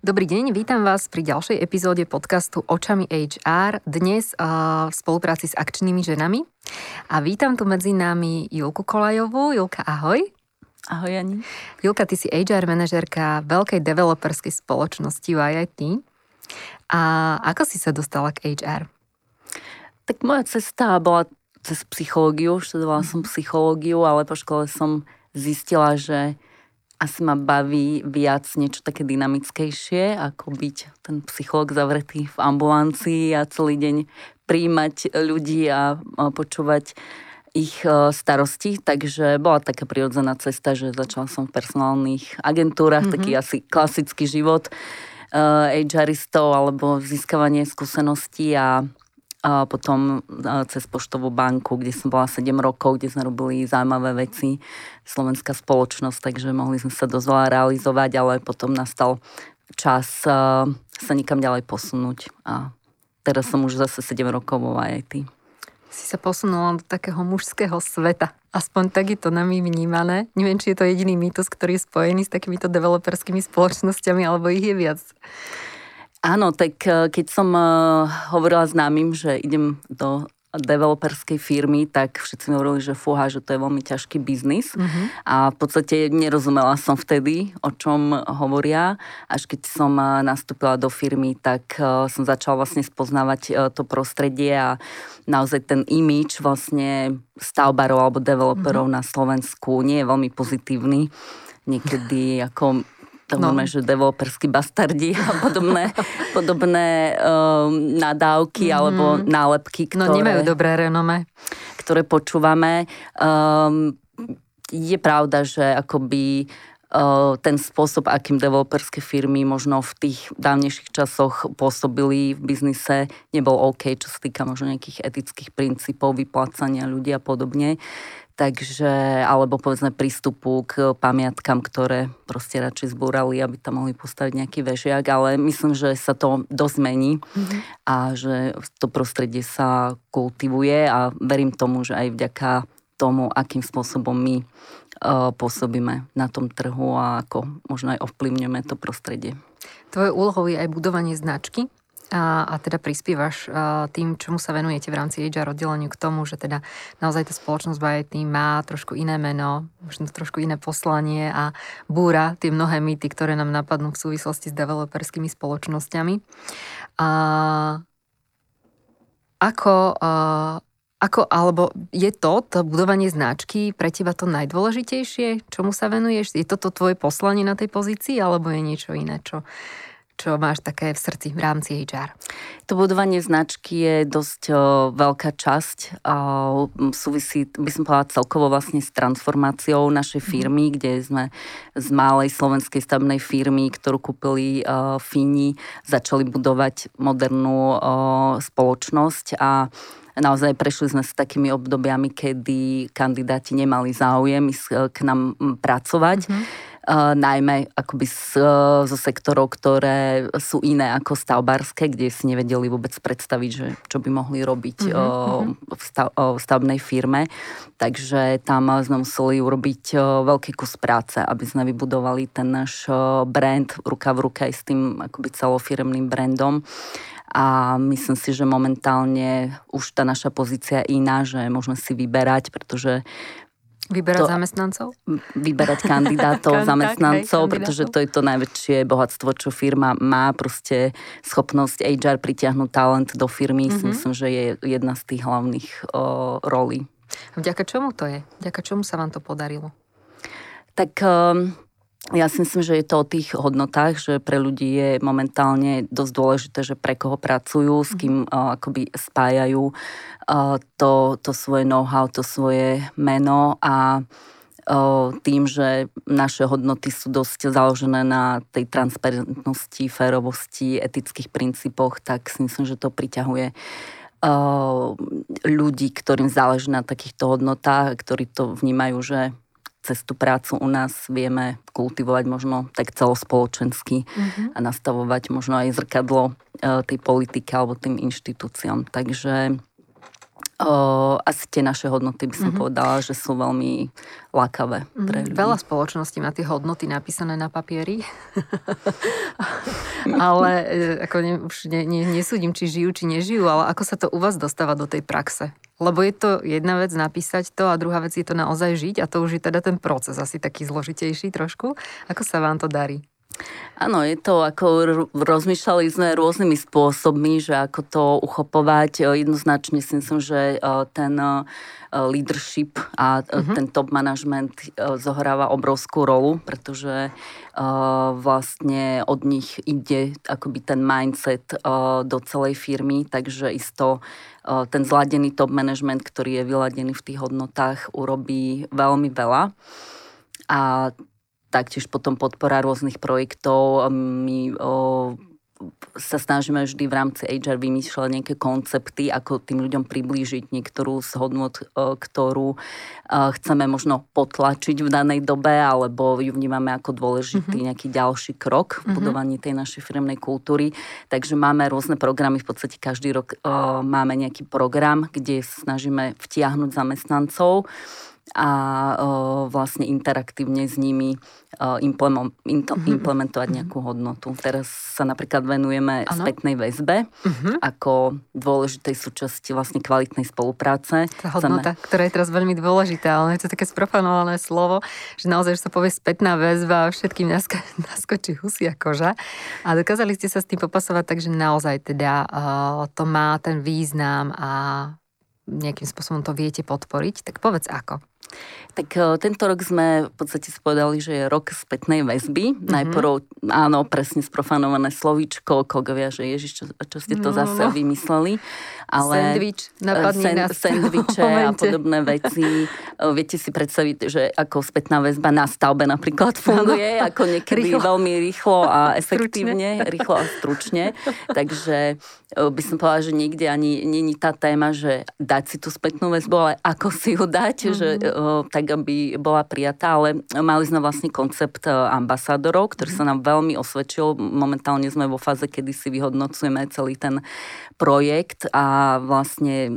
Dobrý deň, vítam vás pri ďalšej epizóde podcastu Očami HR, dnes uh, v spolupráci s akčnými ženami. A vítam tu medzi nami Julku Kolajovú. Julka, ahoj. Ahoj, Ani. Julka, ty si HR manažerka veľkej developerskej spoločnosti UIIT. A ako si sa dostala k HR? Tak moja cesta bola cez psychológiu, študovala som psychológiu, ale po škole som zistila, že asi ma baví viac niečo také dynamickejšie, ako byť ten psychológ zavretý v ambulancii a celý deň príjmať ľudí a počúvať ich e, starosti, takže bola taká prirodzená cesta, že začala som v personálnych agentúrach, mm-hmm. taký asi klasický život uh, HRistov alebo získavanie skúseností a a potom cez Poštovú banku, kde som bola 7 rokov, kde sme robili zaujímavé veci, slovenská spoločnosť, takže mohli sme sa dosť veľa realizovať, ale potom nastal čas sa nikam ďalej posunúť a teraz som už zase 7 rokov vo IIT. Si sa posunula do takého mužského sveta. Aspoň tak je to nami vnímané. Neviem, či je to jediný mýtus, ktorý je spojený s takýmito developerskými spoločnosťami, alebo ich je viac. Áno, tak eh, keď som eh, hovorila s námym, že idem do developerskej firmy, tak všetci mi hovorili, že fúha, že to je veľmi ťažký biznis. Mm-hmm. A v podstate nerozumela som vtedy, o čom hovoria. Až keď som eh, nastúpila do firmy, tak som začala vlastne spoznávať to prostredie a naozaj ten imič vlastne stavbarov alebo developerov mm-hmm. na Slovensku nie je veľmi pozitívny. Niekedy ako to no. máme, že developerskí bastardi a podobné, podobné um, nadávky mm. alebo nálepky, ktoré... No nemajú dobré renome. Ktoré počúvame. Um, je pravda, že akoby uh, ten spôsob, akým developerské firmy možno v tých dávnejších časoch pôsobili v biznise, nebol OK, čo sa týka možno nejakých etických princípov, vyplácania ľudí a podobne takže, alebo povedzme prístupu k pamiatkam, ktoré proste radšej zbúrali, aby tam mohli postaviť nejaký vežiak, ale myslím, že sa to dosť mení mm-hmm. a že to prostredie sa kultivuje a verím tomu, že aj vďaka tomu, akým spôsobom my uh, pôsobíme na tom trhu a ako možno aj ovplyvňujeme to prostredie. Tvoje úlohou je aj budovanie značky a, a teda prispievaš a, tým, čomu sa venujete v rámci HR oddeleniu k tomu, že teda naozaj tá spoločnosť IT má trošku iné meno, možno trošku iné poslanie a búra tie mnohé mýty, ktoré nám napadnú v súvislosti s developerskými spoločnosťami. A, ako, a, ako, alebo je to, to budovanie značky pre teba to najdôležitejšie? Čomu sa venuješ? Je toto tvoje poslanie na tej pozícii, alebo je niečo iné, čo, čo máš také v srdci v rámci HR? To budovanie značky je dosť o, veľká časť. O, súvisí, by som povedala, celkovo vlastne s transformáciou našej mhm. firmy, kde sme z malej slovenskej stavebnej firmy, ktorú kúpili o, Fíni, začali budovať modernú o, spoločnosť a naozaj prešli sme s takými obdobiami, kedy kandidáti nemali záujem k nám pracovať. Mm-hmm uh, najmä akoby z, uh, zo sektorov, ktoré sú iné ako stavbarské, kde si nevedeli vôbec predstaviť, že čo by mohli robiť mm-hmm. uh, v, stav, v stavebnej firme. Takže tam sme museli urobiť veľký kus práce, aby sme vybudovali ten náš brand ruka v ruke aj s tým akoby celofiremným brandom a myslím si, že momentálne už tá naša pozícia je iná, že môžeme si vyberať, pretože Vyberať to, zamestnancov? Vyberať kandidátov, zamestnancov, hej, pretože to je to najväčšie bohatstvo, čo firma má, proste schopnosť HR pritiahnuť talent do firmy, mm-hmm. si mhm. myslím, že je jedna z tých hlavných o, rolí. Vďaka čomu to je? Vďaka čomu sa vám to podarilo? Tak um, ja si myslím, že je to o tých hodnotách, že pre ľudí je momentálne dosť dôležité, že pre koho pracujú, s kým uh, akoby spájajú uh, to, to svoje know-how, to svoje meno a uh, tým, že naše hodnoty sú dosť založené na tej transparentnosti, férovosti, etických princípoch, tak si myslím, že to priťahuje ľudí, ktorým záleží na takýchto hodnotách, ktorí to vnímajú, že cez tú prácu u nás vieme kultivovať možno tak celospoločensky mm-hmm. a nastavovať možno aj zrkadlo e, tej politiky alebo tým inštitúciám. Takže o, asi tie naše hodnoty by som mm-hmm. povedala, že sú veľmi lákavé mm-hmm. pre ľudí. Veľa spoločností má tie hodnoty napísané na papieri. ale e, ako ne, už ne, ne, nesúdim, či žijú, či nežijú, ale ako sa to u vás dostáva do tej praxe? Lebo je to jedna vec napísať to a druhá vec je to naozaj žiť a to už je teda ten proces asi taký zložitejší trošku. Ako sa vám to darí? Áno, je to ako rozmýšľali sme rôznymi spôsobmi, že ako to uchopovať. Jednoznačne si myslím, že ten leadership a uh-huh. ten top management zohráva obrovskú rolu, pretože vlastne od nich ide akoby ten mindset do celej firmy, takže isto ten zladený top management, ktorý je vyladený v tých hodnotách, urobí veľmi veľa. A taktiež potom podpora rôznych projektov. My o, sa snažíme vždy v rámci HR vymýšľať nejaké koncepty, ako tým ľuďom priblížiť niektorú z hodnot, ktorú chceme možno potlačiť v danej dobe, alebo ju vnímame ako dôležitý mm-hmm. nejaký ďalší krok v mhm. budovaní tej našej firmnej kultúry. Takže máme rôzne programy, v podstate každý rok máme nejaký program, kde snažíme vtiahnuť zamestnancov a vlastne interaktívne s nimi mhm. implementovať mhm. nejakú hodnotu. Teraz sa napríklad venujeme ano. spätnej väzbe uh-huh. ako dôležitej súčasti vlastne kvalitnej spolupráce. Tá hodnota, Chceme... ktorá je teraz veľmi dôležitá, ale je to také sprofanované slovo, že naozaj, že sa povie spätná väzba a všetkým nasko- naskočí husia koža. A dokázali ste sa s tým popasovať tak, že naozaj teda uh, to má ten význam a nejakým spôsobom to viete podporiť, tak povedz ako. Tak e, tento rok sme v podstate spovedali, že je rok spätnej väzby. Mm-hmm. Najprv, áno, presne sprofanované slovíčko, kogovia, že ježiš, čo, čo ste to no, zase no. vymysleli. Ale Sandwich, napadne sen, nás Sandviče a podobné veci. E, viete si predstaviť, že ako spätná väzba na stavbe napríklad funguje, ano. ako niekedy rýchlo. veľmi rýchlo a efektívne, stručne. rýchlo a stručne. Takže e, by som povedala, že nikde ani není tá téma, že dať si tú spätnú väzbu, ale ako si ju dať, mm-hmm. že tak aby bola prijatá, ale mali sme vlastne koncept e, ambasádorov, ktorý sa nám veľmi osvedčil. Momentálne sme vo fáze, kedy si vyhodnocujeme celý ten projekt a vlastne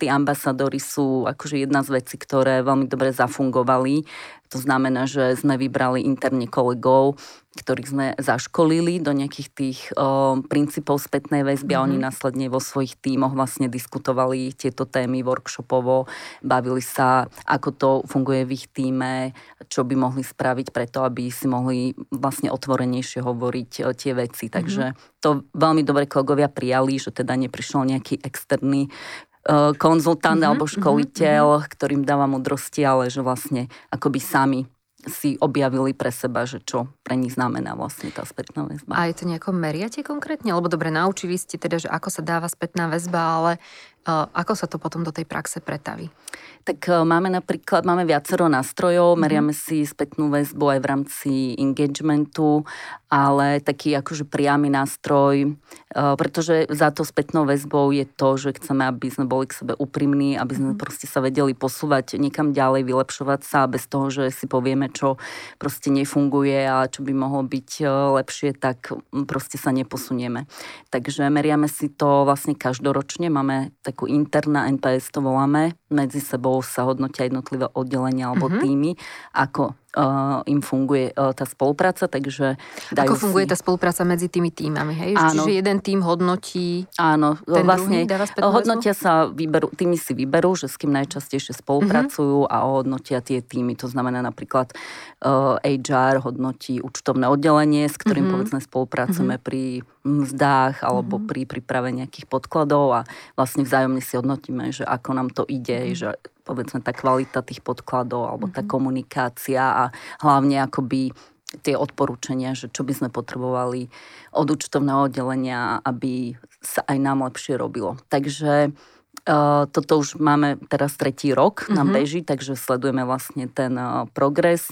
tí ambasadori sú akože jedna z vecí, ktoré veľmi dobre zafungovali. To znamená, že sme vybrali interne kolegov, ktorých sme zaškolili do nejakých tých o, princípov spätnej väzby mm-hmm. a oni mhm. následne vo svojich tímoch vlastne diskutovali tieto témy workshopovo, bavili sa, ako to funguje v ich týme, čo by mohli spraviť preto, aby si mohli vlastne otvorenejšie hovoriť o tie veci. Mm-hmm. Takže to veľmi dobre kolegovia prijali, že teda neprišiel nejaký externý konzultant mm-hmm, alebo mhm, školiteľ, mm-hmm. ktorým dáva mudrosti, ale že vlastne akoby sami si objavili pre seba, že čo pre nich znamená vlastne tá spätná väzba. A je to nejako meriate konkrétne? Lebo dobre, naučili ste teda, že ako sa dáva spätná väzba, ale ako sa to potom do tej praxe pretaví? Tak uh, máme napríklad, máme viacero nástrojov, mm-hmm. meriame si spätnú väzbu aj v rámci engagementu, ale taký akože priamy nástroj, uh, pretože za to spätnou väzbou je to, že chceme, aby sme boli k sebe úprimní, aby sme mm-hmm. proste sa vedeli posúvať niekam ďalej, vylepšovať sa bez toho, že si povieme, čo proste nefunguje a čo by mohlo byť e, lepšie, tak proste sa neposunieme. Takže meriame si to vlastne každoročne, máme takú interná NPS, to voláme, medzi sebou sa hodnotia jednotlivé oddelenia alebo mm-hmm. týmy, ako im funguje uh, tá spolupráca, takže dajú Ako funguje si... tá spolupráca medzi tými týmami, hej? Áno. Čiže jeden tým hodnotí Áno, ten vlastne druhý, dáva hodnotia sa, vyberú, týmy si vyberú, že s kým najčastejšie spolupracujú mm-hmm. a hodnotia tie týmy. To znamená napríklad uh, HR hodnotí účtovné oddelenie, s ktorým mm-hmm. povedzme spolupracujeme mm-hmm. pri mzdách alebo mm-hmm. pri príprave nejakých podkladov a vlastne vzájomne si hodnotíme, že ako nám to ide, mm-hmm. že povedzme tá kvalita tých podkladov alebo tá mhm. komunikácia a hlavne akoby tie odporúčania, že čo by sme potrebovali od účtovného oddelenia, aby sa aj nám lepšie robilo. Takže Uh, toto už máme teraz tretí rok, mm-hmm. nám mhm. beží, takže sledujeme vlastne ten uh, progres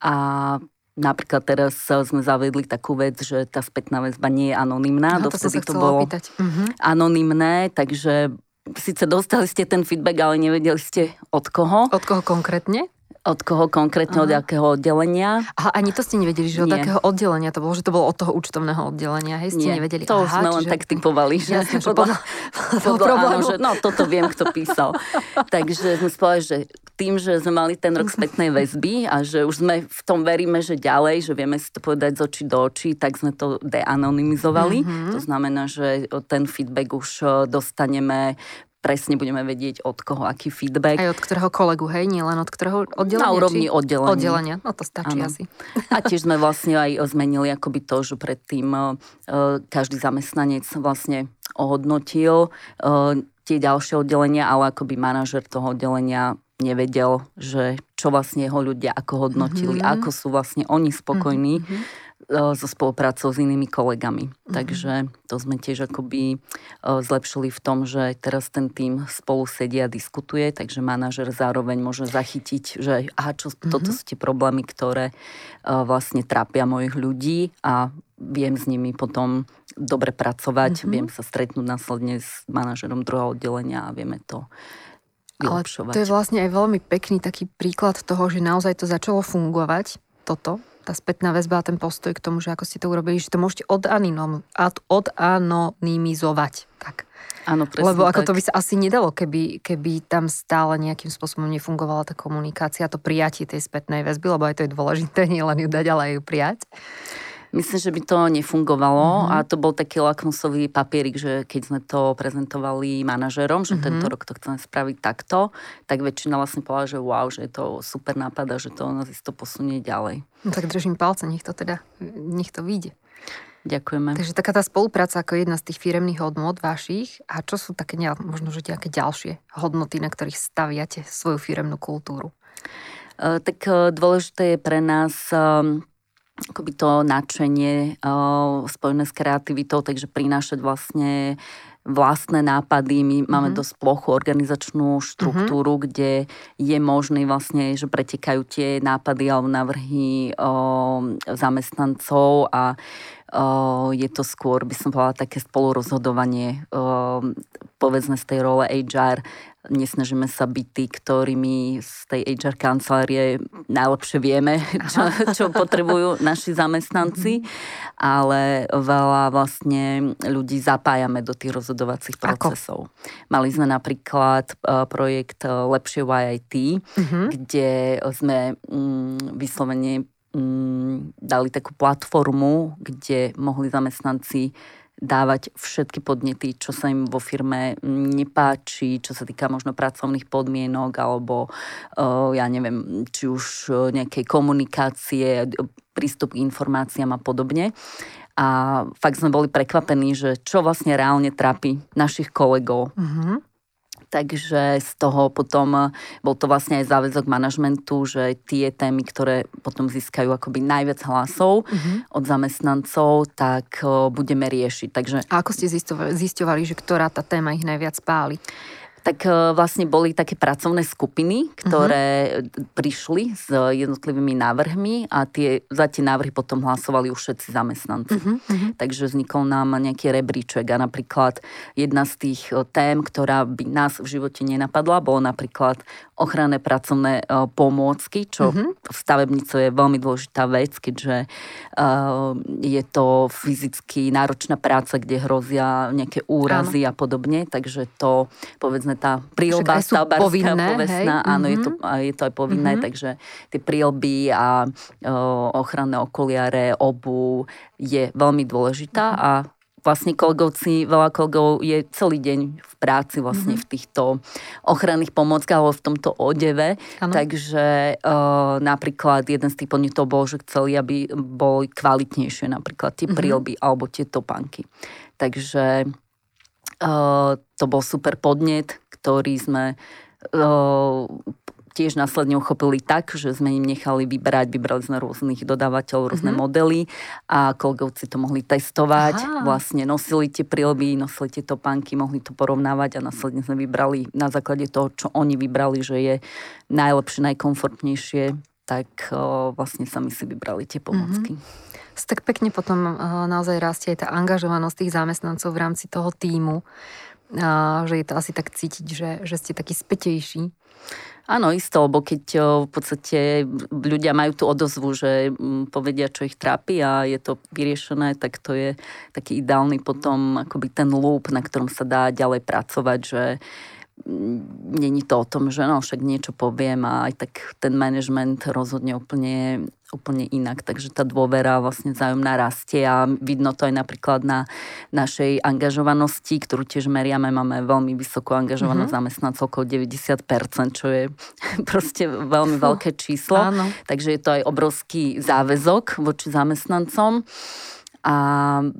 a Napríklad teraz sme zavedli takú vec, že tá spätná väzba nie je anonimná. No, to Dovtedy to bolo opýtať. Uh-huh. anonimné, takže síce dostali ste ten feedback, ale nevedeli ste od koho. Od koho konkrétne? Od koho konkrétne, Aha. od akého oddelenia? Aha, ani to ste nevedeli, že od Nie. akého oddelenia to bolo, že to bolo od toho účtovného oddelenia, hej, ste Nie, nevedeli. to Aha, sme len čiže... tak typovali, že, Jasne, že podľa, podľa, podľa áno, že, no toto viem, kto písal. Takže sme spolu, že tým, že sme mali ten rok spätnej väzby a že už sme v tom veríme, že ďalej, že vieme si to povedať z očí do očí, tak sme to deanonymizovali. Mm-hmm. To znamená, že ten feedback už e, dostaneme presne budeme vedieť od koho aký feedback. Aj od ktorého kolegu, hej? Nie len od ktorého oddelenia? Na úrovni oddelenia. Oddelenia, no to stačí ano. asi. A tiež sme vlastne aj zmenili akoby to, že predtým uh, každý zamestnanec vlastne ohodnotil uh, tie ďalšie oddelenia, ale akoby manažer toho oddelenia nevedel, že čo vlastne jeho ľudia ako hodnotili, mm-hmm. ako sú vlastne oni spokojní. Mm-hmm so spoluprácou s inými kolegami. Mm-hmm. Takže to sme tiež akoby zlepšili v tom, že teraz ten tým spolu sedí a diskutuje, takže manažer zároveň môže zachytiť, že aha, čo, mm-hmm. toto sú tie problémy, ktoré vlastne trápia mojich ľudí a viem s nimi potom dobre pracovať, mm-hmm. viem sa stretnúť následne s manažerom druhého oddelenia a vieme to ale to je vlastne aj veľmi pekný taký príklad toho, že naozaj to začalo fungovať, toto, tá spätná väzba a ten postoj k tomu, že ako ste to urobili, že to môžete odanonymizovať. Tak. Áno, presne Lebo ako tak. to by sa asi nedalo, keby, keby tam stále nejakým spôsobom nefungovala tá komunikácia, to prijatie tej spätnej väzby, lebo aj to je dôležité, nie len ju dať, ale aj ju prijať. Myslím, že by to nefungovalo mm-hmm. a to bol taký lakmusový papierik, že keď sme to prezentovali manažerom, že mm-hmm. tento rok to chceme spraviť takto, tak väčšina vlastne povedala, že wow, že je to super nápad a že to nás to posunie ďalej. No tak držím palce, nech to teda, nech to vyjde. Ďakujeme. Takže taká tá spolupráca ako jedna z tých firemných hodnot vašich a čo sú také možno, že nejaké ďalšie hodnoty, na ktorých staviate svoju firemnú kultúru? Uh, tak uh, dôležité je pre nás um, akoby to nadšenie uh, spojené s kreativitou, takže prinášať vlastne vlastné nápady. My mm-hmm. máme mhm. dosť plochu organizačnú štruktúru, mm-hmm. kde je možné vlastne, že pretekajú tie nápady alebo návrhy o, zamestnancov a je to skôr, by som povedala, také spolurozhodovanie povedzme z tej role HR Nesnažíme sa byť tí, ktorými z tej HR kancelárie najlepšie vieme, čo, čo potrebujú naši zamestnanci, ale veľa vlastne ľudí zapájame do tých rozhodovacích procesov. Ako? Mali sme napríklad projekt Lepšie YIT, uh-huh. kde sme um, vyslovene um, dali takú platformu, kde mohli zamestnanci dávať všetky podnety, čo sa im vo firme nepáči, čo sa týka možno pracovných podmienok alebo ja neviem, či už nejakej komunikácie, prístup k informáciám a podobne. A fakt sme boli prekvapení, že čo vlastne reálne trápi našich kolegov. Mm-hmm Takže z toho potom bol to vlastne aj záväzok manažmentu, že tie témy, ktoré potom získajú akoby najviac hlasov uh-huh. od zamestnancov, tak budeme riešiť. Takže... A ako ste zistovali, že ktorá tá téma ich najviac páli? Tak e, vlastne boli také pracovné skupiny, ktoré uh-huh. prišli s jednotlivými návrhmi a tie, za tie návrhy potom hlasovali už všetci zamestnanci. Uh-huh. Takže vznikol nám nejaký rebríček a napríklad jedna z tých e, tém, ktorá by nás v živote nenapadla, bolo napríklad ochranné pracovné pomôcky, čo uh-huh. v stavebnicu je veľmi dôležitá vec, keďže uh, je to fyzicky náročná práca, kde hrozia nejaké úrazy Áno. a podobne, takže to povedzme povedzme tá prílba stavbárska povinné, povestná, hej? áno, mm-hmm. je, to, mhm. je to aj povinné, mm-hmm. takže tie prílby a o, ochranné okuliare, obu je veľmi dôležitá mm-hmm. a vlastne kolegovci, veľa kolegov je celý deň v práci vlastne mm-hmm. v týchto ochranných pomôckach alebo v tomto odeve. Ano. Takže e, napríklad jeden z tých podnetov bol, že chceli, aby boli kvalitnejšie napríklad tie mm-hmm. prílby alebo tie topánky. Takže e, to bol super podnet, ktorý sme tiež následne uchopili tak, že sme im nechali vybrať, vybrali sme rôznych dodávateľov, rôzne mm-hmm. modely a kolegovci to mohli testovať, Aha. vlastne nosili tie prílby, nosili tie topánky, mohli to porovnávať a následne sme vybrali na základe toho, čo oni vybrali, že je najlepšie, najkomfortnejšie, tak o, vlastne sami si vybrali tie pomocky. Mm-hmm. Tak pekne potom naozaj rastie aj tá angažovanosť tých zamestnancov v rámci toho týmu a, že je to asi tak cítiť, že, že ste takí spätejší. Áno, isto, lebo keď v podstate ľudia majú tú odozvu, že povedia, čo ich trápi a je to vyriešené, tak to je taký ideálny potom akoby ten loop, na ktorom sa dá ďalej pracovať, že není to o tom, že no však niečo poviem a aj tak ten management rozhodne úplne, úplne inak. Takže tá dôvera vlastne vzájomná rastie a vidno to aj napríklad na našej angažovanosti, ktorú tiež meriame. Máme veľmi vysokú angažovanosť mm-hmm. zamestnancov, okolo 90%, čo je proste veľmi veľké číslo. Áno. Takže je to aj obrovský záväzok voči zamestnancom a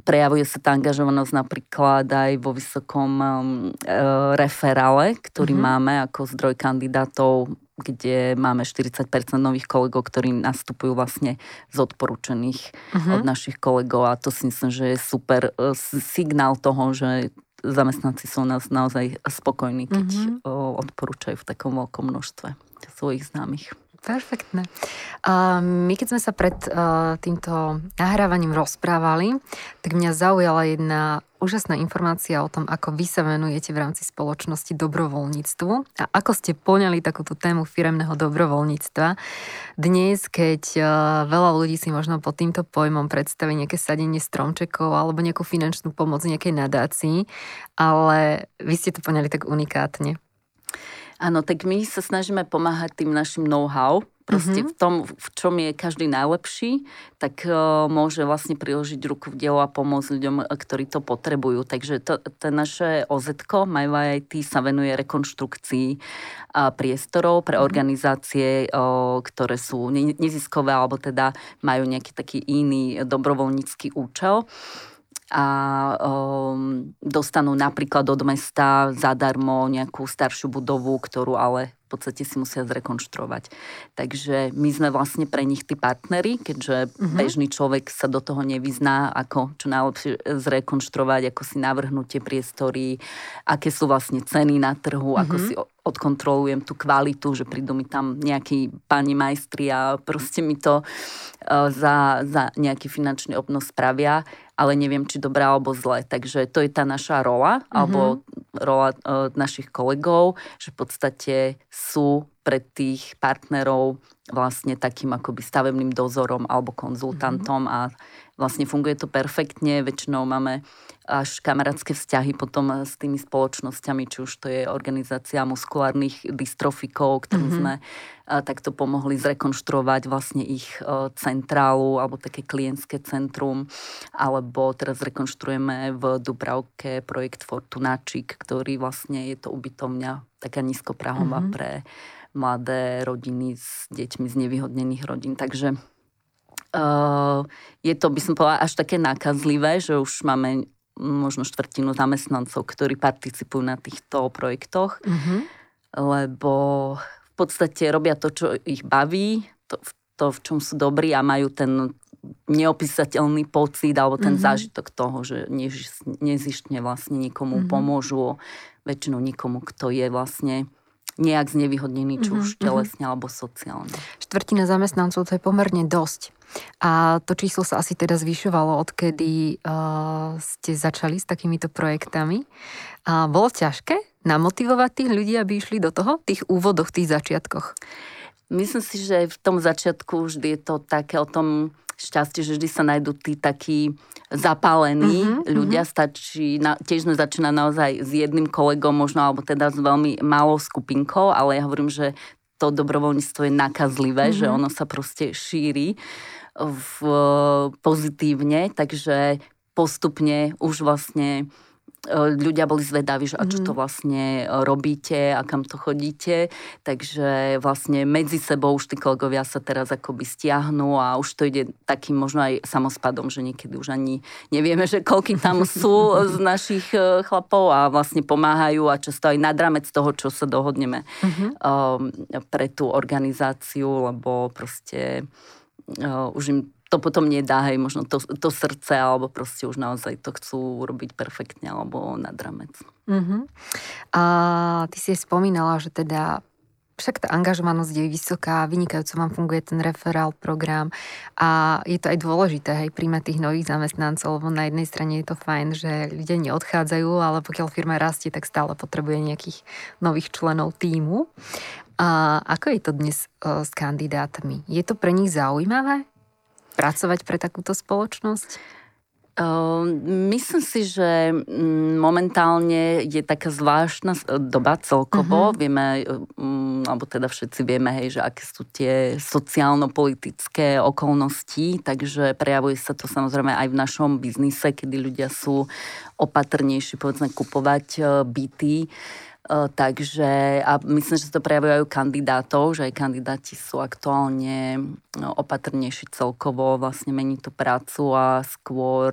prejavuje sa tá angažovanosť napríklad aj vo vysokom um, e, referále, ktorý mm-hmm. máme ako zdroj kandidátov kde máme 40% nových kolegov, ktorí nastupujú vlastne z odporúčených uh-huh. od našich kolegov a to si myslím, že je super e, signál toho, že zamestnanci sú nás naozaj spokojní, keď uh-huh. odporúčajú v takom veľkom množstve svojich známych. Perfektné. A my keď sme sa pred uh, týmto nahrávaním rozprávali, tak mňa zaujala jedna úžasná informácia o tom, ako vy sa venujete v rámci spoločnosti dobrovoľníctvu a ako ste poňali takúto tému firemného dobrovoľníctva. Dnes, keď uh, veľa ľudí si možno pod týmto pojmom predstaví nejaké sadenie stromčekov alebo nejakú finančnú pomoc nejakej nadácii, ale vy ste to poňali tak unikátne. Áno, tak my sa snažíme pomáhať tým našim know-how, proste mm-hmm. v tom, v čom je každý najlepší, tak uh, môže vlastne priložiť ruku v dielo a pomôcť ľuďom, e, ktorí to potrebujú. Takže to, to naše OZ, MyVIT, sa venuje rekonštrukcii uh, priestorov pre mm-hmm. organizácie, uh, ktoré sú neziskové alebo teda majú nejaký taký iný dobrovoľnícky účel a um, dostanú napríklad od mesta zadarmo nejakú staršiu budovu, ktorú ale podstate si musia zrekonštruovať. Takže my sme vlastne pre nich tí partnery, keďže uh-huh. bežný človek sa do toho nevyzná, ako čo najlepšie zrekonštruovať, ako si navrhnúť tie priestory, aké sú vlastne ceny na trhu, uh-huh. ako mhm. si odkontrolujem tú kvalitu, že prídu mi tam nejakí pani majstri a proste mi to uh, za, za nejaký finančný obnos spravia, ale neviem, či dobrá alebo zle. Takže to je tá naša rola, uh-huh. alebo rola uh, našich kolegov, že v podstate sú pre tých partnerov vlastne takým akoby stavebným dozorom alebo konzultantom mm-hmm. a vlastne funguje to perfektne. Väčšinou máme až kamarátske vzťahy potom s tými spoločnosťami, či už to je organizácia muskulárnych dystrofikov, ktorým mm-hmm. sme a, takto pomohli zrekonštruovať vlastne ich a, centrálu alebo také klientské centrum, alebo teraz rekonštruujeme v Dubravke projekt Fortunáčik, ktorý vlastne je to ubytovňa taká nízkoprahová mm-hmm. pre mladé rodiny s deťmi z nevyhodnených rodín. Takže uh, je to, by som povedala, až také nákazlivé, že už máme možno štvrtinu zamestnancov, ktorí participujú na týchto projektoch, mm-hmm. lebo v podstate robia to, čo ich baví, to, to, v čom sú dobrí a majú ten neopísateľný pocit alebo ten mm-hmm. zážitok toho, že nezištne vlastne nikomu mm-hmm. pomôžu, väčšinou nikomu, kto je vlastne nejak znevýhodnený, či už mm-hmm. telesne alebo sociálne. Štvrtina zamestnancov to je pomerne dosť. A to číslo sa asi teda zvyšovalo, odkedy uh, ste začali s takýmito projektami. A bolo ťažké namotivovať tých ľudí, aby išli do toho, tých úvodoch, tých začiatkoch? Myslím si, že v tom začiatku vždy je to také o tom šťastie, že vždy sa nájdú tí takí zapálení mm-hmm, ľudia. Mm-hmm. Stačí, na, tiež sme začína naozaj s jedným kolegom, možno, alebo teda s veľmi malou skupinkou, ale ja hovorím, že to dobrovoľníctvo je nakazlivé, mm-hmm. že ono sa proste šíri v, pozitívne, takže postupne už vlastne E, ľudia boli zvedaví, že a čo mhm. to vlastne e, robíte a kam to chodíte. Takže vlastne medzi sebou už tí kolegovia sa teraz akoby stiahnu a už to ide takým možno aj samospadom, že niekedy už ani nevieme, že koľky tam sú z našich chlapov a vlastne pomáhajú a často aj nad rámec toho, čo sa dohodneme uh-huh. um, pre tú organizáciu, lebo proste uh, už im to potom nedá, hej, možno to, to srdce, alebo proste už naozaj to chcú robiť perfektne, alebo nad ramec. Uh-huh. A ty si spomínala, že teda však tá angažovanosť je vysoká, vynikajúco vám funguje ten referál program a je to aj dôležité, hej, príjmať tých nových zamestnancov, lebo na jednej strane je to fajn, že ľudia neodchádzajú, ale pokiaľ firma rastie, tak stále potrebuje nejakých nových členov týmu. A ako je to dnes o, s kandidátmi? Je to pre nich zaujímavé pracovať pre takúto spoločnosť? Ehm, myslím si, že mm, momentálne je taká zvláštna doba celkovo. Uh-huh. Vieme, mm, alebo teda všetci vieme, hej, že aké sú tie sociálno-politické okolnosti, takže prejavuje sa to samozrejme aj v našom biznise, kedy ľudia sú opatrnejší, povedzme, kupovať e, byty. Takže a myslím, že sa to prejavujú kandidátov, že aj kandidáti sú aktuálne no, opatrnejší celkovo, vlastne mení tú prácu a skôr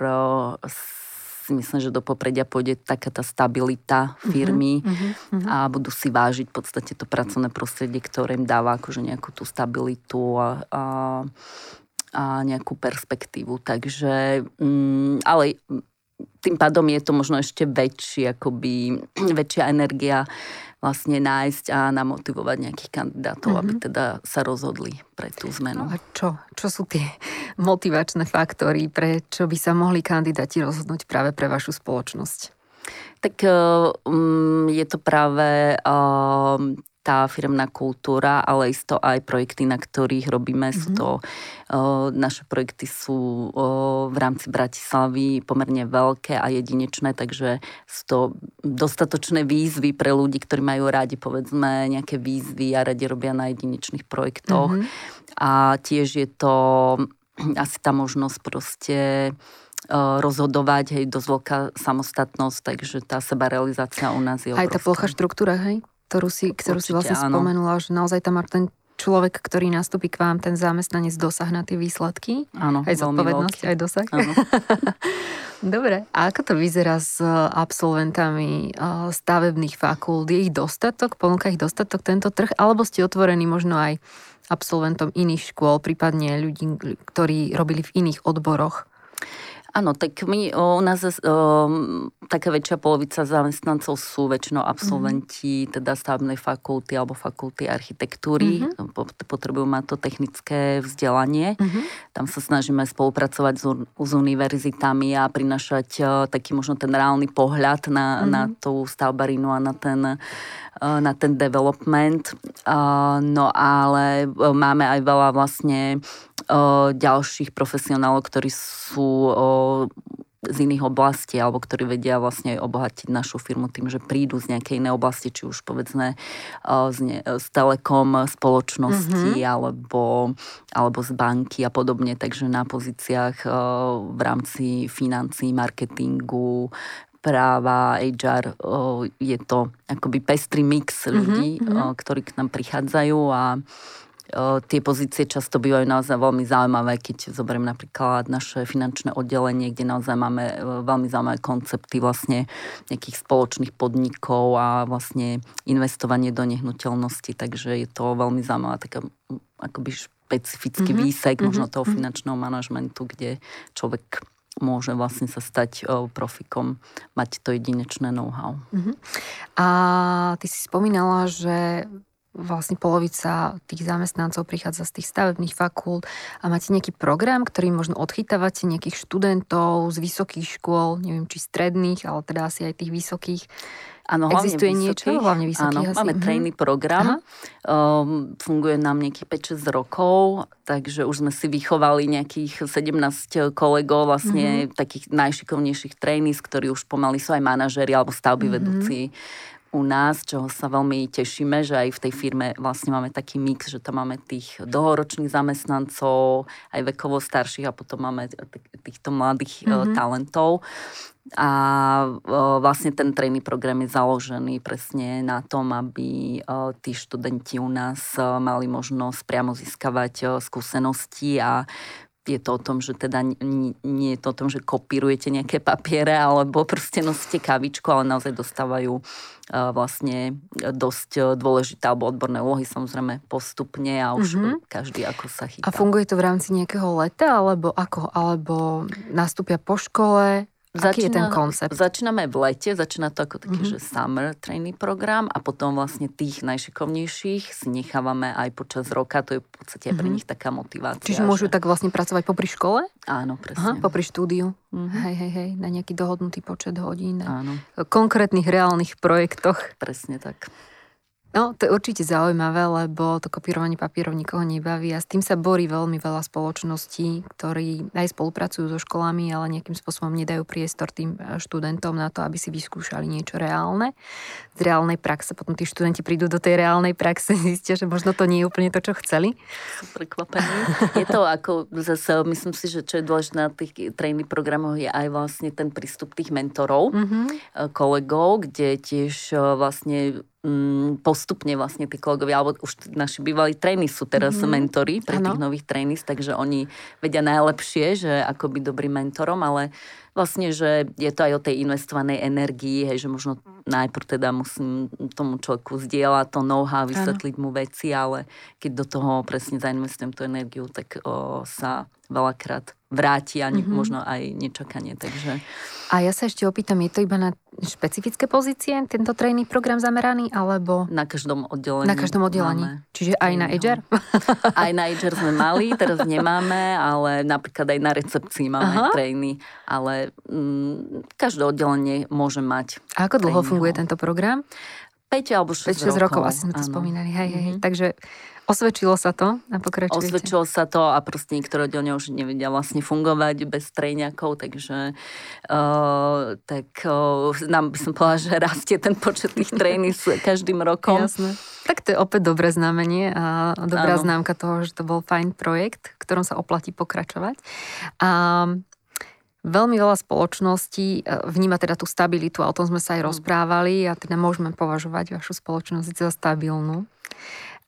si myslím, že do popredia pôjde taká tá stabilita firmy uh-huh, uh-huh. a budú si vážiť v podstate to pracovné prostredie, ktoré im dáva akože nejakú tú stabilitu a, a, a nejakú perspektívu. Takže, mm, ale tým pádom je to možno ešte väčší, akoby, väčšia energia vlastne nájsť a namotivovať nejakých kandidátov, mm-hmm. aby mhm. teda sa rozhodli pre tú zmenu. No a čo? Čo sú tie motivačné faktory, prečo by sa mohli kandidáti rozhodnúť práve pre vašu spoločnosť? Tak um, je to práve um, tá firmná kultúra, ale isto aj projekty, na ktorých robíme. Mm-hmm. Sú mhm. to, o, naše projekty sú o, v rámci Bratislavy pomerne veľké a jedinečné, takže sú to dostatočné výzvy pre ľudí, ktorí majú rádi povedzme nejaké výzvy a radi robia na jedinečných projektoch. Mm-hmm. A tiež je to asi tá možnosť proste rozhodovať, hej, dosť veľká samostatnosť, takže tá sebarealizácia u nás je obrovská. Aj tá plocha štruktúra, hej? Ktorú si, ktorú Určite, si vlastne áno. spomenula, že naozaj tam má ten človek, ktorý nastúpi k vám, ten zamestnanec dosah na tie výsledky. Áno, aj zodpovednosť, aj dosah. Áno. Dobre, a ako to vyzerá s absolventami stavebných fakult? Je ich dostatok? Ponúka ich dostatok tento trh? Alebo ste otvorení možno aj absolventom iných škôl, prípadne ľudí, ktorí robili v iných odboroch? Áno, tak my o, u nás o, taká väčšia polovica zamestnancov sú väčšinou absolventi mm-hmm. teda stavebnej fakulty alebo fakulty architektúry. Mm-hmm. Potrebujú mať to technické vzdelanie. Mm-hmm. Tam sa snažíme spolupracovať s, s univerzitami a prinašať o, taký možno ten reálny pohľad na, mm-hmm. na tú stavbarinu a na ten, o, na ten development. O, no ale máme aj veľa vlastne ďalších profesionálov, ktorí sú z iných oblastí alebo ktorí vedia vlastne obohatiť našu firmu tým, že prídu z nejakej inej oblasti, či už povedzme z, ne, z telekom spoločnosti mm-hmm. alebo, alebo z banky a podobne, takže na pozíciách v rámci financí, marketingu, práva, HR, je to akoby pestrý mix ľudí, mm-hmm. ktorí k nám prichádzajú a tie pozície často bývajú naozaj veľmi zaujímavé, keď zoberiem napríklad naše finančné oddelenie, kde naozaj máme e, veľmi zaujímavé koncepty vlastne nejakých spoločných podnikov a vlastne investovanie do nehnuteľnosti, takže je to veľmi zaujímavá taká akoby špecifický mm-hmm. výsek mm-hmm. možno toho mhm. finančného manažmentu, kde človek môže vlastne sa stať profikom, mať to jedinečné know-how. Uh-huh. A ty si spomínala, že vlastne polovica tých zamestnancov prichádza z tých stavebných fakult a máte nejaký program, ktorý možno odchytávate nejakých študentov z vysokých škôl, neviem či stredných, ale teda asi aj tých vysokých. Áno, Existuje vysokých. niečo? Hlavne vysokých Áno, asi. máme uh-huh. trainee program. Um, funguje nám nejakých 5-6 rokov, takže už sme si vychovali nejakých 17 kolegov, vlastne uh-huh. takých najšikovnejších trainees, ktorí už pomaly sú aj manažeri alebo stavby uh-huh. vedúci u nás, čoho sa veľmi tešíme, že aj v tej firme vlastne máme taký mix, že tam máme tých dlhoročných zamestnancov, aj vekovo starších a potom máme týchto mladých mm-hmm. talentov. A vlastne ten tréning program je založený presne na tom, aby tí študenti u nás mali možnosť priamo získavať skúsenosti a je to o tom, že teda nie je to o tom, že kopírujete nejaké papiere alebo proste nosíte kavičku, ale naozaj dostávajú vlastne dosť dôležité alebo odborné úlohy samozrejme postupne a už mm-hmm. každý ako sa chytá. A funguje to v rámci nejakého leta alebo ako? Alebo nastúpia po škole Aký je ten koncept? Začíname v lete, začína to ako taký, mm-hmm. že summer training program a potom vlastne tých najšikovnejších si nechávame aj počas roka, to je v podstate mm-hmm. pre mhm. nich taká motivácia. Čiže môžu že... tak vlastne pracovať popri škole? Áno, presne. Aha, popri štúdiu. Mm-hmm. Hej, hej, hej, na nejaký dohodnutý počet hodín. Áno. Konkrétnych reálnych projektoch. Presne tak. No, to je určite zaujímavé, lebo to kopírovanie papierov nikoho nebaví a s tým sa borí veľmi veľa spoločností, ktorí aj spolupracujú so školami, ale nejakým spôsobom nedajú priestor tým e, študentom na to, aby si vyskúšali niečo reálne. Z reálnej praxe potom tí študenti prídu do tej reálnej praxe, zistia, že možno to nie je úplne to, čo chceli. Prekvapení. Je to ako zase, myslím si, že čo je dôležité na tých tréning programoch je aj vlastne ten prístup tých mentorov, mm-hmm. kolegov, kde tiež e, vlastne postupne vlastne tí kolegovia, alebo už naši bývalí trény sú teraz mm-hmm. mentory pre ano. tých nových trénis, takže oni vedia najlepšie, že ako byť dobrým mentorom, ale vlastne, že je to aj o tej investovanej energii, hej, že možno najprv teda musím tomu človeku zdieľať to know-how, vysvetliť ano. mu veci, ale keď do toho presne zainvestujem tú energiu, tak o, sa veľakrát vráti a mm-hmm. možno aj nečakanie. Takže... A ja sa ešte opýtam, je to iba na špecifické pozície tento tréning program zameraný, alebo... Na každom oddelení. Na každom oddelení. Čiže aj na HR? Aj na HR sme mali, teraz nemáme, ale napríklad aj na recepcii máme Aha. trény, ale mm, každé oddelenie môže mať. A ako dlho funguje tento program? 5 alebo 6, 5, 6 rokov. rokov. asi sme to ano. spomínali. Hej, hej. Mm-hmm. Takže Osvedčilo sa to a pokračujete? Osvedčilo sa to a proste niektoré oddelenia už nevedia vlastne fungovať bez trejňakov, takže uh, tak uh, nám by som povedala, že rastie ten počet tých trejní s každým rokom. Jasné. Tak to je opäť dobré znamenie a dobrá ano. známka toho, že to bol fajn projekt, ktorom sa oplatí pokračovať. A Veľmi veľa spoločností vníma teda tú stabilitu a o tom sme sa aj mm. rozprávali a teda môžeme považovať vašu spoločnosť za stabilnú.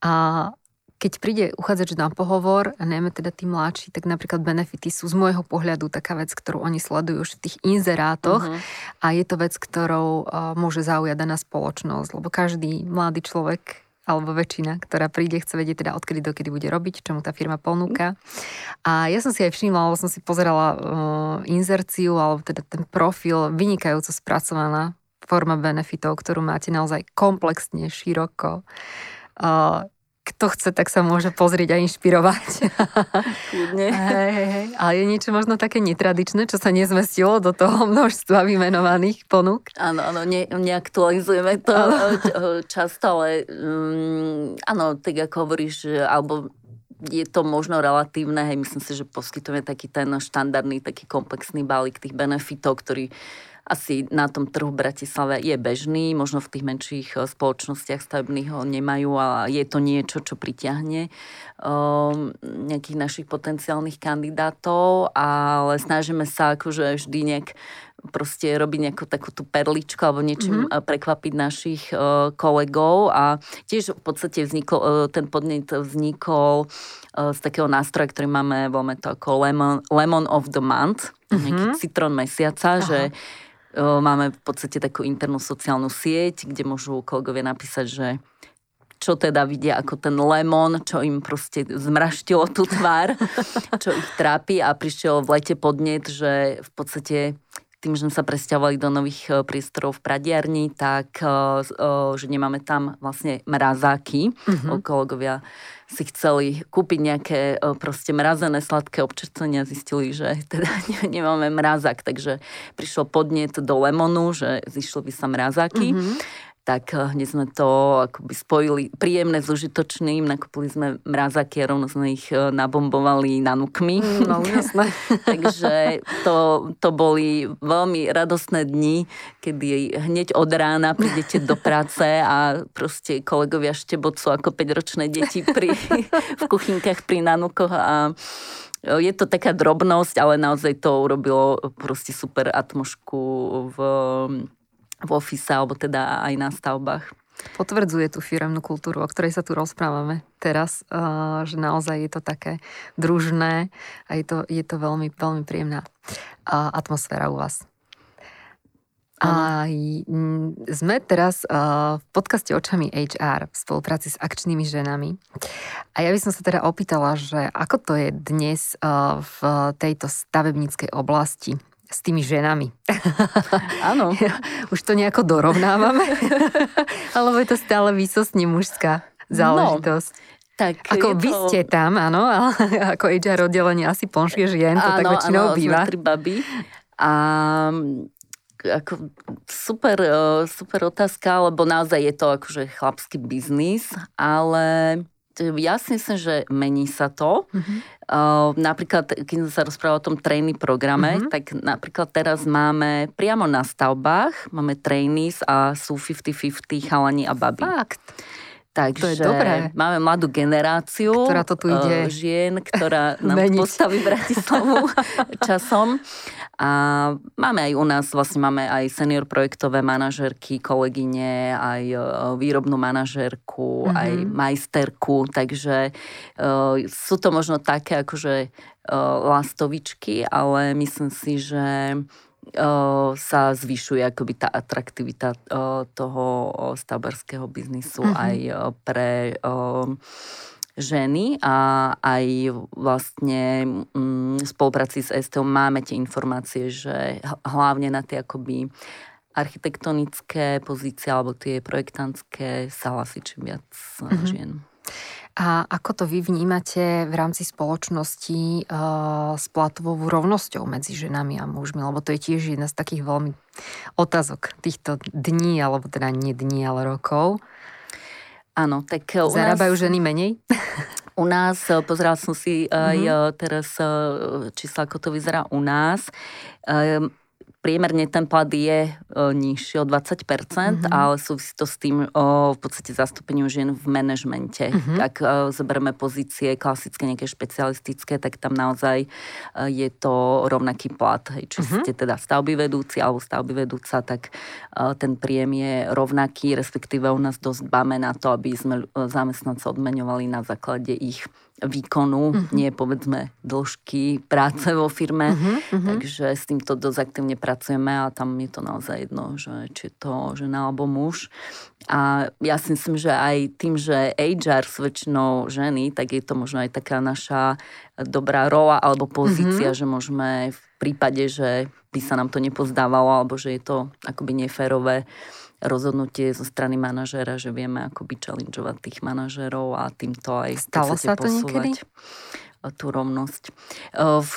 A keď príde uchádzač na pohovor, a najmä teda tí mladší, tak napríklad benefity sú z môjho pohľadu taká vec, ktorú oni sledujú už v tých inzerátoch uh-huh. a je to vec, ktorou uh, môže zaujať daná spoločnosť, lebo každý mladý človek alebo väčšina, ktorá príde, chce vedieť teda odkedy dokedy bude robiť, čo mu tá firma ponúka. A ja som si aj všimla, lebo som si pozerala uh, inzerciu, alebo teda ten profil vynikajúco spracovaná forma benefitov, ktorú máte naozaj komplexne, široko. Uh, kto chce, tak sa môže pozrieť a inšpirovať. Kľudne. Hej, hej. Ale je niečo možno také netradičné, čo sa nezmestilo do toho množstva vymenovaných ponúk? Áno, áno, ne, neaktualizujeme to často, ale um, áno, tak ako hovoríš, alebo je to možno relatívne, hej, myslím si, že poskytujeme taký ten štandardný, taký komplexný balík tých benefitov, ktorý asi na tom trhu v Bratislave je bežný, možno v tých menších eh, spoločnostiach stavebných ho nemajú a je to niečo, čo pritiahne um, nejakých našich potenciálnych kandidátov, ale snažíme sa akože vždy nejak proste robiť nejakú takú tú perličku alebo niečím mm-hmm. prekvapiť našich uh, kolegov a tiež v podstate vznikol, uh, ten podnet vznikol uh, z takého nástroja, ktorý máme, voláme to ako Lemon, lemon of the Month, mm-hmm. nejaký citrón mesiaca, Aha. že Máme v podstate takú internú sociálnu sieť, kde môžu kolegovia napísať, že čo teda vidia ako ten lemon, čo im proste zmraštilo tú tvár, čo ich trápi. A prišiel v lete podnet, že v podstate tým, že sme sa presťahovali do nových e, priestorov v Pradiarni, tak e, že nemáme tam vlastne mrazáky. Mm-hmm. Kolegovia si chceli kúpiť nejaké e, proste mrazené sladké občerstvenia, zistili, že teda nemáme mrazák, takže prišiel podnet do Lemonu, že zišli by sa mrazáky. Mm-hmm tak eh, hneď sme to akoby spojili príjemné s užitočným, nakúpili sme mrazaky a rovno sme ich eh, nabombovali nanukmi. Mm, no, jasné. Takže to, to boli veľmi radostné dni, kedy hneď od rána prídete do práce a proste kolegovia štebocú ako 5-ročné deti pri, v kuchynkách pri nanukoch a eh, je to taká drobnosť, ale naozaj to urobilo proste super atmošku v v office alebo teda aj na stavbách. Potvrdzuje tú firemnú kultúru, o ktorej sa tu rozprávame teraz, že naozaj je to také družné a je to, je to veľmi, veľmi príjemná atmosféra u vás. A sme teraz v podcaste Očami HR v spolupráci s akčnými ženami. A ja by som sa teda opýtala, že ako to je dnes v tejto stavebníckej oblasti s tými ženami. Áno. Už to nejako dorovnávame? Alebo je to stále výsostne mužská záležitosť? No. Tak ako vy to... ste tam, áno, ako HR oddelenie asi plnšie žien, to áno, tak väčšinou áno, býva. Áno, baby. A ako super, super otázka, lebo naozaj je to akože chlapský biznis, ale ja si myslím, že mení sa to. Mm-hmm. Uh, napríklad, keď sme sa rozprávali o tom training programe, mm-hmm. tak napríklad teraz máme priamo na stavbách, máme trainees a sú 50-50 chalani a baby. Fakt. Takže to je dobré. máme mladú generáciu ktorá to tu ide. žien, ktorá nám postaví Bratislavu časom. A máme aj u nás, vlastne máme aj senior projektové manažerky, kolegyne, aj e, výrobnú manažerku, mm-hmm. aj majsterku, takže uh, sú to možno také akože uh, lastovičky, ale myslím si, že sa zvyšuje akoby tá atraktivita toho stavbarského biznisu mm-hmm. aj pre ženy a aj vlastne v spolupráci s STO máme tie informácie, že hlavne na tie akoby architektonické pozície alebo tie projektantské sa hlasí čím viac mm-hmm. žien. A ako to vy vnímate v rámci spoločnosti uh, s platovou rovnosťou medzi ženami a mužmi? Lebo to je tiež jedna z takých veľmi otázok týchto dní, alebo teda nie dní, ale rokov. Áno, tak u Zarábajú nás... ženy menej? U nás, eh, pozeral som si aj mm-hmm. teraz čísla, ako to vyzerá u nás. Priemerne ten plat je e, nižší o 20%, mm-hmm. ale súvisí to s tým o, v podstate zastúpeniu žien v manažmente. Mm-hmm. Ak e, zoberieme pozície klasické, nejaké špecialistické, tak tam naozaj e, je to rovnaký plat. Či mm-hmm. ste teda stavby vedúci alebo stavby vedúca, tak e, ten príjem je rovnaký, respektíve u nás dosť dbáme na to, aby sme e, zamestnanca odmeňovali na základe ich výkonu, uh-huh. nie povedzme dĺžky práce vo firme. Uh-huh. Takže s týmto dosť aktívne pracujeme a tam je to naozaj jedno, že či je to žena alebo muž. A ja si myslím, že aj tým, že HR sú väčšinou ženy, tak je to možno aj taká naša dobrá rola alebo pozícia, uh-huh. že môžeme v prípade, že by sa nám to nepozdávalo alebo že je to akoby neférové, rozhodnutie zo strany manažéra, že vieme akoby challengeovať tých manažérov a týmto aj Stalo sa to niekedy? tú rovnosť.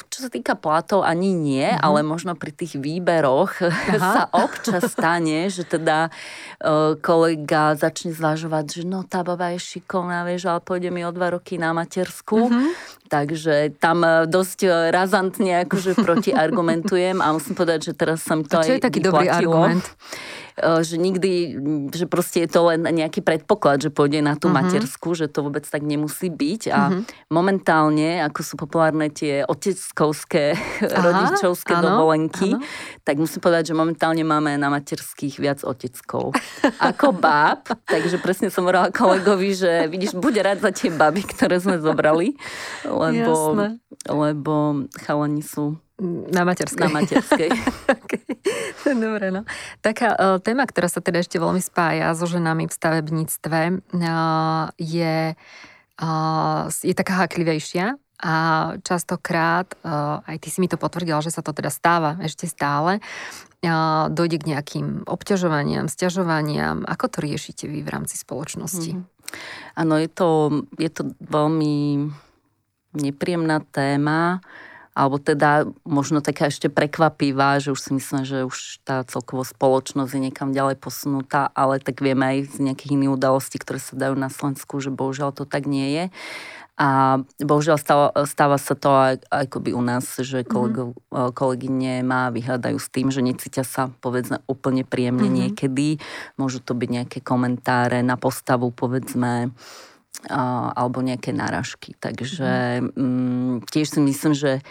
Čo sa týka platov, ani nie, mm-hmm. ale možno pri tých výberoch Aha. sa občas stane, že teda kolega začne zvažovať, že no tá baba je šikovná, vieš, ale pôjde mi o dva roky na matersku. Mm-hmm. Takže tam dosť razantne akože protiargumentujem a musím povedať, že teraz som to a čo aj je taký vyplatilo. dobrý argument? E, že nikdy, že proste je to len nejaký predpoklad, že pôjde na tú uh-huh. matersku, že to vôbec tak nemusí byť a uh-huh. momentálne, ako sú populárne tie oteckovské, Aha, rodičovské áno, dovolenky, áno. tak musím povedať, že momentálne máme na materských viac oteckov ako báb, takže presne som hovorila kolegovi, že vidíš, buď rád za tie baby, ktoré sme zobrali, lebo, lebo chalani sú na materskej. Na materskej. Dobre, no. Taká uh, téma, ktorá sa teda ešte veľmi spája so ženami v stavebníctve, uh, je, uh, je taká háklivejšia a častokrát, aj ty si mi to potvrdila, že sa to teda stáva ešte stále, dojde k nejakým obťažovaniam, stiažovaniam. Ako to riešite vy v rámci spoločnosti? Áno, mm. je, to, je to veľmi nepríjemná téma alebo teda možno taká ešte prekvapivá, že už si myslím, že už tá celkovo spoločnosť je niekam ďalej posunutá, ale tak vieme aj z nejakých iných udalostí, ktoré sa dajú na Slovensku, že bohužiaľ to tak nie je. A bohužiaľ stáva, stáva sa to aj akoby u nás, že mhm. kolegov, mm-hmm. kolegyne má vyhľadajú s tým, že necítia sa povedzme úplne príjemne mm-hmm. niekedy. Môžu to byť nejaké komentáre na postavu povedzme alebo nejaké náražky. Takže mm, tiež si myslím, že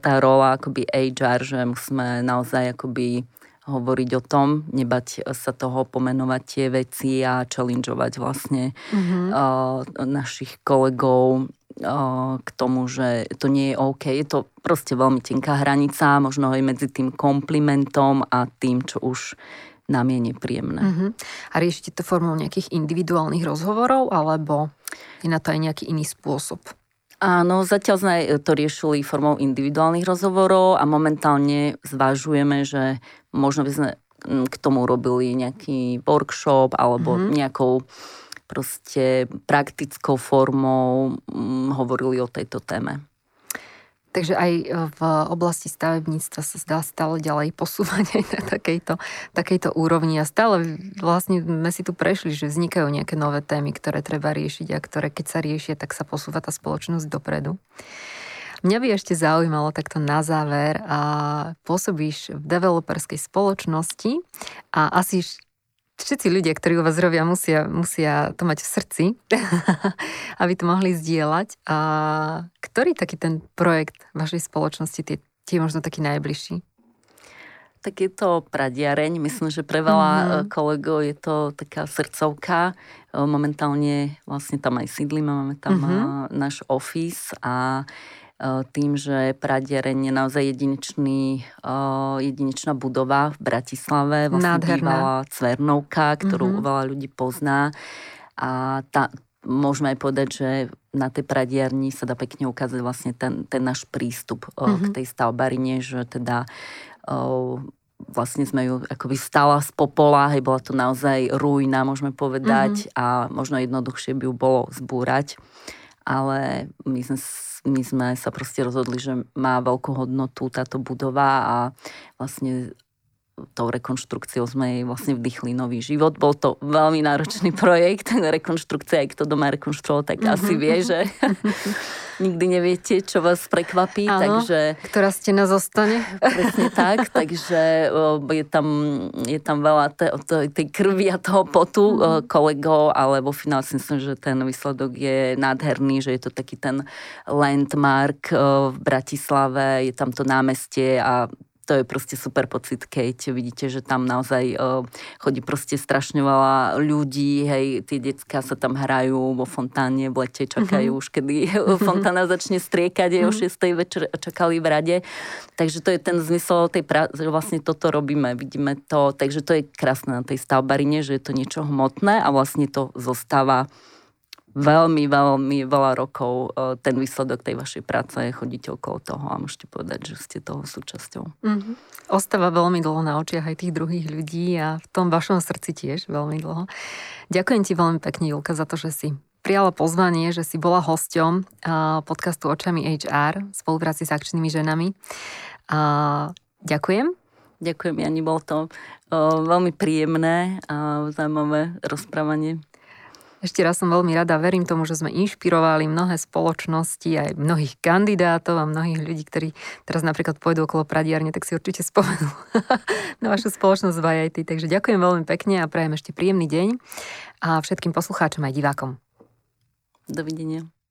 tá rola akoby HR, že musíme naozaj akoby hovoriť o tom, nebať sa toho, pomenovať tie veci a challengeovať vlastne mm-hmm. uh, našich kolegov uh, k tomu, že to nie je OK. Je to proste veľmi tenká hranica, možno aj medzi tým komplimentom a tým, čo už nám je nepríjemné. Mm-hmm. A riešite to formou nejakých individuálnych rozhovorov, alebo je na to aj nejaký iný spôsob? Áno, zatiaľ sme to riešili formou individuálnych rozhovorov a momentálne zvažujeme, že možno by sme k tomu robili nejaký workshop alebo mm-hmm. nejakou proste praktickou formou hovorili o tejto téme. Takže aj e, v oblasti stavebníctva sa zdá stále ďalej posúvať aj na takejto, takejto úrovni a stále vlastne sme si tu prešli, že vznikajú nejaké nové témy, ktoré treba riešiť a ktoré keď sa riešia, tak sa posúva tá spoločnosť dopredu. Mňa by ešte zaujímalo takto na záver, a pôsobíš v developerskej spoločnosti a asi všetci ľudia, ktorí u vás robia, musia, musia to mať v srdci, aby to mohli zdieľať. A ktorý taký ten projekt vašej spoločnosti tie, tie možno taký najbližší? Tak je to pradiareň. Myslím, že pre veľa mm-hmm. kolegov je to taká srdcovka. E, momentálne vlastne tam aj sídlime, máme tam mm-hmm. náš office a tým, že Pradiareň je naozaj jedinečný, e, jedinečná budova v Bratislave, vlastne Nádherná. bývalá Cvernovka, ktorú mm-hmm. veľa ľudí pozná. A tá, môžeme aj povedať, že na tej pradiarni sa dá pekne ukázať vlastne ten, ten náš prístup mm-hmm. k tej stavbarine, že teda vlastne sme ju akoby stala z popola, hej, bola to naozaj rujna, môžeme povedať, mm-hmm. a možno jednoduchšie by ju bolo zbúrať. Ale my sme my sme sa proste rozhodli, že má veľkú hodnotu táto budova a vlastne tou rekonštrukciou sme jej vlastne vdychli nový život. Bol to veľmi náročný projekt, rekonštrukcia, aj kto doma rekonštruoval, tak mm-hmm. asi vie, že nikdy neviete, čo vás prekvapí. Áno, takže, ktorá stena zostane. Presne tak, takže je tam, je tam veľa te, tej krvi a toho potu mm-hmm. kolegov, ale vo finále si myslím, že ten výsledok je nádherný, že je to taký ten landmark v Bratislave, je tam to námestie a to je proste super pocit, keď vidíte, že tam naozaj uh, chodí proste strašne veľa ľudí, hej, tie decka sa tam hrajú vo fontáne, v lete čakajú mm-hmm. už, kedy fontána začne striekať, mm-hmm. o 6. Mhm. večer čakali v rade. Takže to je ten zmysel tej práce, že vlastne toto robíme, vidíme to, takže to je krásne na tej stavbarine, že je to niečo hmotné a vlastne to zostáva veľmi, veľmi veľa rokov e, ten výsledok tej vašej práce chodíte okolo toho a môžete povedať, že ste toho súčasťou. Mm-hmm. Ostáva veľmi dlho na očiach aj tých druhých ľudí a v tom vašom srdci tiež veľmi dlho. Ďakujem ti veľmi pekne, Julka, za to, že si prijala pozvanie, že si bola hosťom e, podcastu Očami HR v spolupráci s akčnými ženami. Ďakujem. Ďakujem, Jani, bolo to e, veľmi príjemné a zaujímavé rozprávanie. Ešte raz som veľmi rada, verím tomu, že sme inšpirovali mnohé spoločnosti, aj mnohých kandidátov a mnohých ľudí, ktorí teraz napríklad pôjdu okolo pradiarne, tak si určite spomenú na vašu spoločnosť v IIT. Takže ďakujem veľmi pekne a prajem ešte príjemný deň a všetkým poslucháčom aj divákom. Dovidenia.